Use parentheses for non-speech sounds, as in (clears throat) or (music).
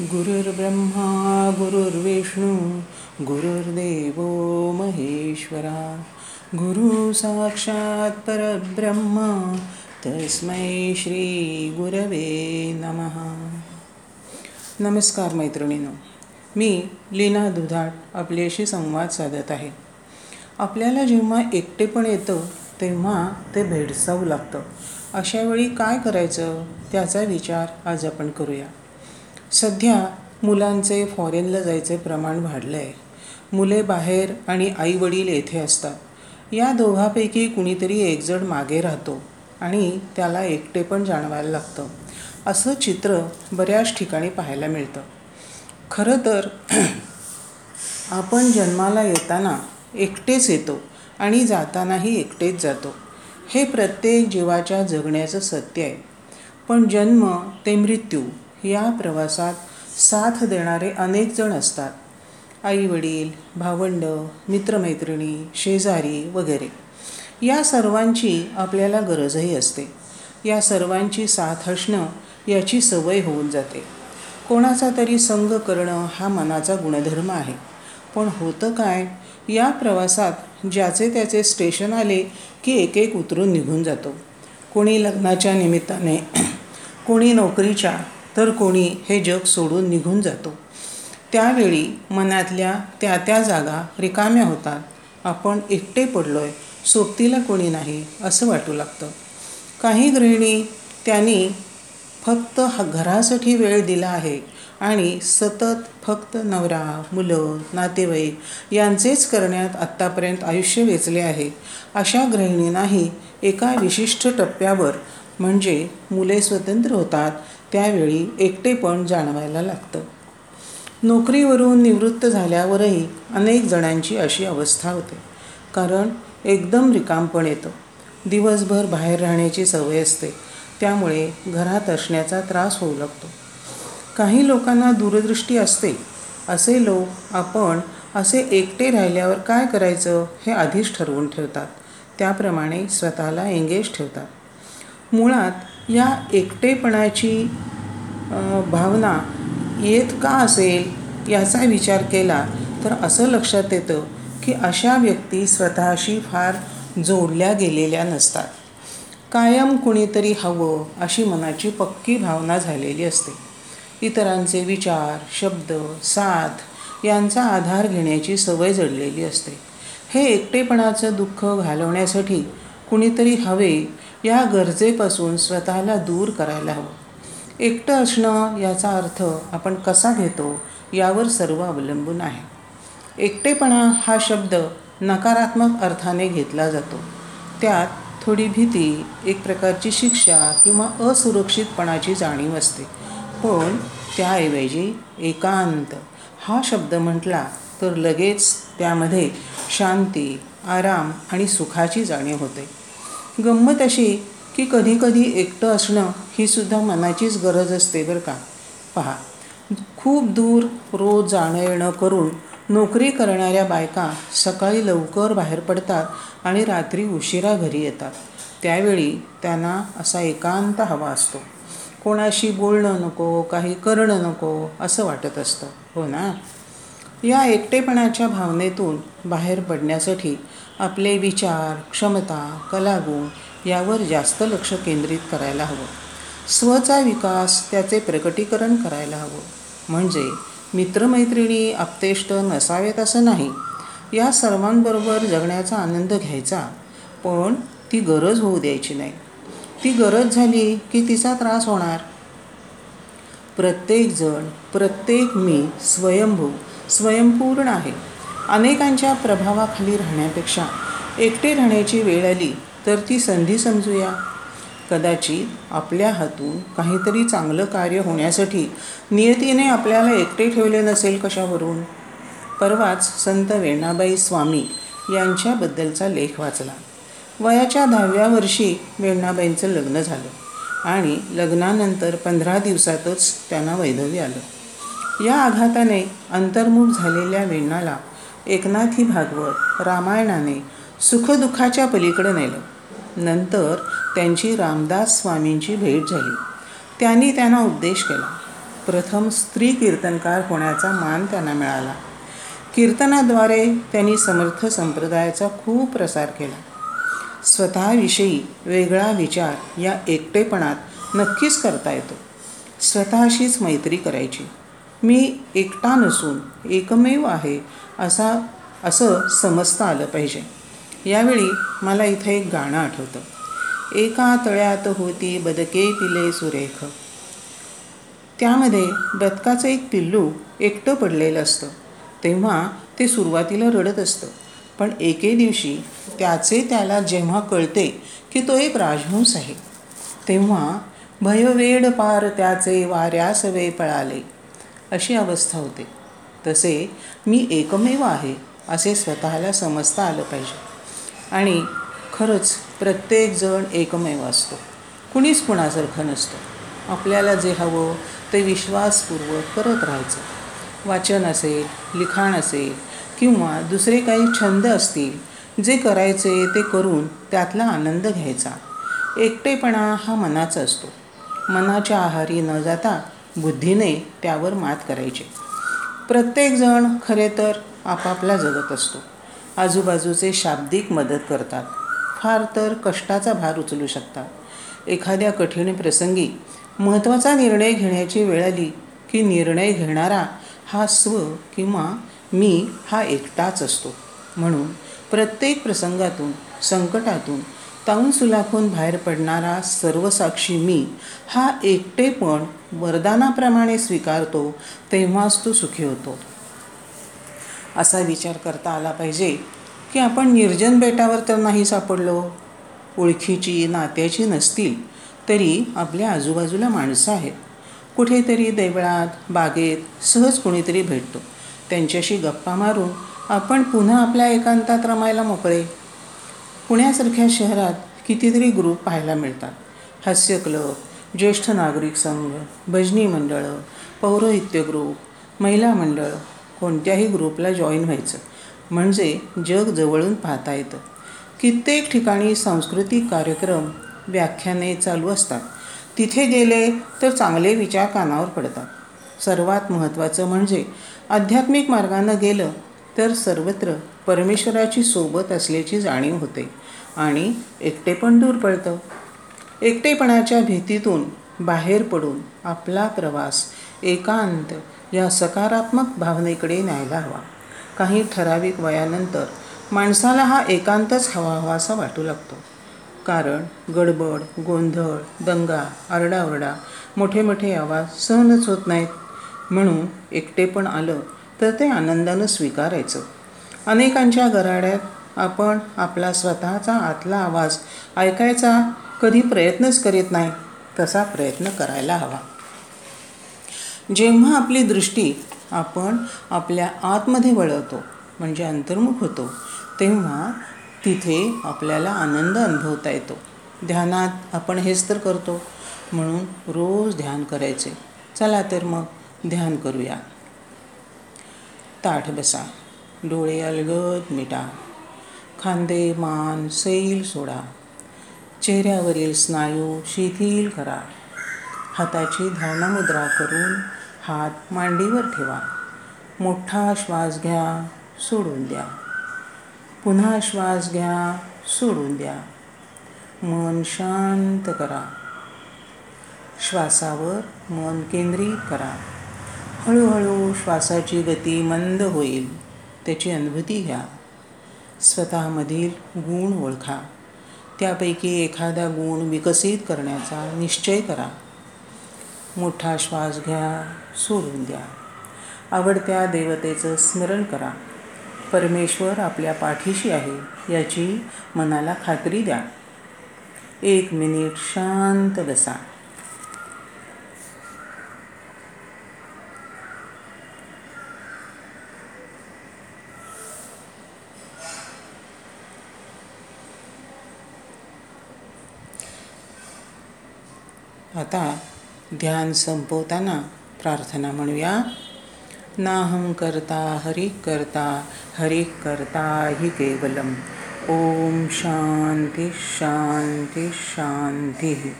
गुरुर्ब्रह्मा गुरुर्विष्णू गुरुर्देव महेश्वरा। गुरु साक्षात परब्रह्म तस्मै श्री गुरवे नमः। नमस्कार मैत्रिणीनो मी लीना दुधाट आपल्याशी संवाद साधत आहे. आपल्याला जेव्हा एकटेपण येतं तेव्हा ते भेडसावू लागतं. अशावेळी काय करायचं? त्याचा विचार आज आपण करूया. सध्या मुलांचे फॉरेनला जायचे प्रमाण वाढलं आहे मुले बाहेर आणि आई वडील येथे असतात. या दोघापैकी कुणीतरी एकजण मागे राहतो आणि त्याला एकटे पण जाणवायला लागतं. असं चित्र बऱ्याच ठिकाणी पाहायला मिळतं. खरं तर (clears throat) आपण जन्माला येताना एकटेच येतो आणि जातानाही एकटेच जातो. हे प्रत्येक जीवाच्या जगण्याचं सत्य आहे. पण जन्म ते मृत्यू या प्रवासात साथ देणारे अनेक जण असतात. आई वडील भावंड मित्रमैत्रिणी शेजारी वगैरे. या सर्वांची आपल्याला गरजही असते. या सर्वांची साथ असणं याची सवय होऊन जाते. कोणाचा तरी संग करणं हा मनाचा गुणधर्म आहे. पण होतं काय? या प्रवासात ज्याचे त्याचे स्टेशन आले की एक एक उतरून निघून जातो. कोणी लग्नाच्या निमित्ताने कोणी नोकरीच्या तर कोणी हे जग सोडून निघून जातो. त्यावेळी मनातल्या त्या त्या जागा रिकाम्या होतात. आपण एकटे पडलोय सोबतीला कोणी नाही असं वाटू लागतं. काही गृहिणी त्यांनी फक्त हा घरासाठी वेळ दिला आहे आणि सतत फक्त नवरा मुलं नातेवाईक यांचेच करण्यात आत्तापर्यंत आयुष्य वेचले आहे. अशा गृहिणींनाही एका विशिष्ट टप्प्यावर म्हणजे मुले स्वतंत्र होतात त्यावेळी एकटेपण जाणवायला लागतं. नोकरीवरून निवृत्त झाल्यावरही अनेक जणांची अशी अवस्था होते. कारण एकदम रिकामपण येतं. दिवसभर बाहेर राहण्याची सवय असते. त्यामुळे घरात असण्याचा त्रास होऊ लागतो. काही लोकांना दूरदृष्टी असते. असे लोक आपण असे एकटे राहिल्यावर काय करायचं हे आधीच ठरवून ठेवतात. त्याप्रमाणे स्वतःला एंगेज ठेवतात. मुळात या एकटेपणाची भावना येत का असेल याचा विचार केला तर असं लक्षात येतं की अशा व्यक्ती स्वतःशी फार जोडल्या गेलेल्या नसतात. कायम कुणीतरी हवं अशी मनाची पक्की भावना झालेली असते. इतरांचे विचार शब्द साथ यांचा आधार घेण्याची सवय जडलेली असते. हे एकटेपणाचं दुःख घालवण्यासाठी कुणीतरी हवे या गरजेपासून स्वतःला दूर करायला हवं. एकटं असणं याचा अर्थ आपण कसा घेतो यावर सर्व अवलंबून आहे. एकटेपणा हा शब्द नकारात्मक अर्थाने घेतला जातो. त्यात थोडी भीती एक प्रकारची शिक्षा किंवा असुरक्षितपणाची जाणीव असते. पण त्याऐवजी एकांत हा शब्द म्हटला तर लगेच त्यामध्ये शांती आराम आणि सुखाची जाणीव होते. गंमत अशी की कधीकधी एकटं असणं ही सुद्धा मनाचीच गरज असते बरं का. पहा खूप दूर रोज जाणं येणं करून नोकरी करणाऱ्या बायका सकाळी लवकर बाहेर पडतात आणि रात्री उशिरा घरी येतात. त्यावेळी त्यांना असा एकांत हवा असतो. कोणाशी बोलणं नको काही करणं नको असं वाटत असतं. हो ना? या एकटेपणाच्या भावनेतून बाहेर पडण्यासाठी आपले विचार क्षमता कलागुण यावर जास्त लक्ष केंद्रित करायला हवं. स्वचा विकास त्याचे प्रकटीकरण करायला हवं. म्हणजे मित्रमैत्रिणी आपतेष्ट नसावेत असं नाही. या सर्वांबरोबर जगण्याचा आनंद घ्यायचा पण ती गरज होऊ द्यायची नाही. ती गरज झाली की तिचा त्रास होणार. प्रत्येकजण प्रत्येक मी स्वयंभू स्वयंपूर्ण आहे. अनेकांच्या प्रभावाखाली राहण्यापेक्षा एकटे राहण्याची वेळ आली तर ती संधी समजूया. कदाचित आपल्या हातून काहीतरी चांगलं कार्य होण्यासाठी नियतीने आपल्याला एकटे ठेवले नसेल कशावरून? परवाच संत वेणाबाई स्वामी यांच्याबद्दलचा लेख वाचला. वयाच्या दहाव्या वर्षी वेण्णाबाईंचं लग्न झालं आणि लग्नानंतर पंधरा दिवसातच त्यांना वैधव्य आलं. या आघाताने अंतर्मुख झालेल्या वेण्णाला एकनाथी भागवत रामायणाने सुखदुःखाच्या पलीकडे नेलं. नंतर त्यांची रामदास स्वामींची भेट झाली. त्यांनी त्यांना उपदेश केला. प्रथम स्त्री कीर्तनकार होण्याचा मान त्यांना मिळाला. कीर्तनाद्वारे त्यांनी समर्थ संप्रदायाचा खूप प्रसार केला. स्वतःविषयी वेगळा विचार या एकटेपणात नक्कीच करता येतो. स्वतःशीच मैत्री करायची. मी एकटा नसून एकमेव आहे असा असं समजता आलं पाहिजे. यावेळी मला इथं एक गाणं आठवतं. एका तळ्यात होती बदके पिले सुरेख. त्यामध्ये बदकाचं एक पिल्लू एकटं पडलेलं असतं. तेव्हा ते सुरुवातीला रडत असतं. पण एके दिवशी त्याचे त्याला जेव्हा कळते की तो एक राजहंस आहे तेव्हा भयवेड पार त्याचे वाऱ्यास वे पळाले. अशी अवस्था होते. तसे मी एकमेव आहे असे स्वतःला समजता आलं पाहिजे. आणि खरंच प्रत्येकजण एकमेव असतो. कुणीच कुणासारखं नसतं. आपल्याला जे हवं ते विश्वासपूर्वक करत राहायचं. वाचन असेल लिखाण असेल किंवा दुसरे काही छंद असतील जे करायचे ते करून त्यातला आनंद घ्यायचा. एकटेपणा हा मनाचा असतो. मनाच्या आहारी न जाता बुद्धीने त्यावर मात करायचे. प्रत्येकजण खरे तर आपापला जगत असतो. आजूबाजूचे शाब्दिक मदत करतात. फार तर कष्टाचा भार उचलू शकतात. एखाद्या कठीण प्रसंगी महत्त्वाचा निर्णय घेण्याची वेळ आली की निर्णय घेणारा हा स्व किंवा मी हा एकटाच असतो. म्हणून प्रत्येक प्रसंगातून संकटातून ताऊन सुलाखून बाहेर पडणारा सर्वसाक्षी मी हा एकटेपण वरदानाप्रमाणे स्वीकारतो तेव्हाच तो सुखी होतो. असा विचार करता आला पाहिजे की आपण निर्जन बेटावर तर नाही सापडलो. ओळखीची नात्याची नसतील तरी आपल्या आजूबाजूला माणसं आहेत. कुठेतरी देवळात बागेत सहज कुणीतरी भेटतो. त्यांच्याशी गप्पा मारून आपण पुन्हा आपल्या एकांतात रमायला मोकळे. पुण्यासारख्या शहरात कितीतरी ग्रुप पाहायला मिळतात. हास्य क्लब ज्येष्ठ नागरिक संघ भजनी मंडळं पौरोहित्य ग्रुप महिला मंडळ कोणत्याही ग्रुपला जॉईन व्हायचं. म्हणजे जग जवळून पाहता येतं. कित्येक ठिकाणी सांस्कृतिक कार्यक्रम व्याख्याने चालू असतात. तिथे गेले तर चांगले विचार कानावर पडतात. सर्वात महत्त्वाचं म्हणजे आध्यात्मिक मार्गानं गेलं तर सर्वत्र परमेश्वराची सोबत असल्याची जाणीव होते आणि एकटेपण दूर पडतं एकटेपणाच्या भीतीतून बाहेर पडून आपला प्रवास एकांत या सकारात्मक भावनेकडे न्यायला हवा. काही ठराविक वयानंतर माणसाला हा एकांतच हवा हवासा वाटू लागतो. कारण गडबड गोंधळ दंगा आरडाओरडा मोठे मोठे आवाज सहनच होत नाहीत. म्हणून एकटेपण आलं तर ते आनंदानं स्वीकारायचं. अनेकांच्या गराड्यात आपण आपला स्वतःचा आतला आवाज ऐकायचा कधी प्रयत्नच करीत नाही तसा प्रयत्न करायला हवा. जेव्हा आपली दृष्टी आपण आपल्या आतमध्ये वळवतो म्हणजे अंतर्मुख होतो तेव्हा तिथे आपल्याला आनंद अनुभवता येतो. ध्यानात आपण हेच तर करतो म्हणून रोज ध्यान करायचे. चला तर मग ध्यान करूया. ताठ बसा. डोळे अलगद मिटा. खांदे मान सैल सोडा. चेहऱ्यावरील स्नायू शिथिल करा. हाताची ध्यानमुद्रा करून हात मांडीवर ठेवा. मोठा श्वास घ्या सोडून द्या. पुन्हा श्वास घ्या सोडून द्या. मन शांत करा. श्वासावर मन केंद्रित करा. हळूहळू श्वासाची गती मंद होईल. त्याची अनुभूती घ्या. स्वतःमधील गुण ओळखा. त्यापैकी एखादा गुण विकसित करण्याचा निश्चय करा. मोठा श्वास घ्या सोडून द्या. आवडत्या देवतेचं स्मरण करा. परमेश्वर आपल्या पाठीशी आहे याची मनाला खात्री द्या. एक मिनिट शांत बसा. आता ध्यान संपवताना प्रार्थना म्हणूया. नाहं करता हरि करता हरि करता हि केवलम. ओम शांती शांती शांती.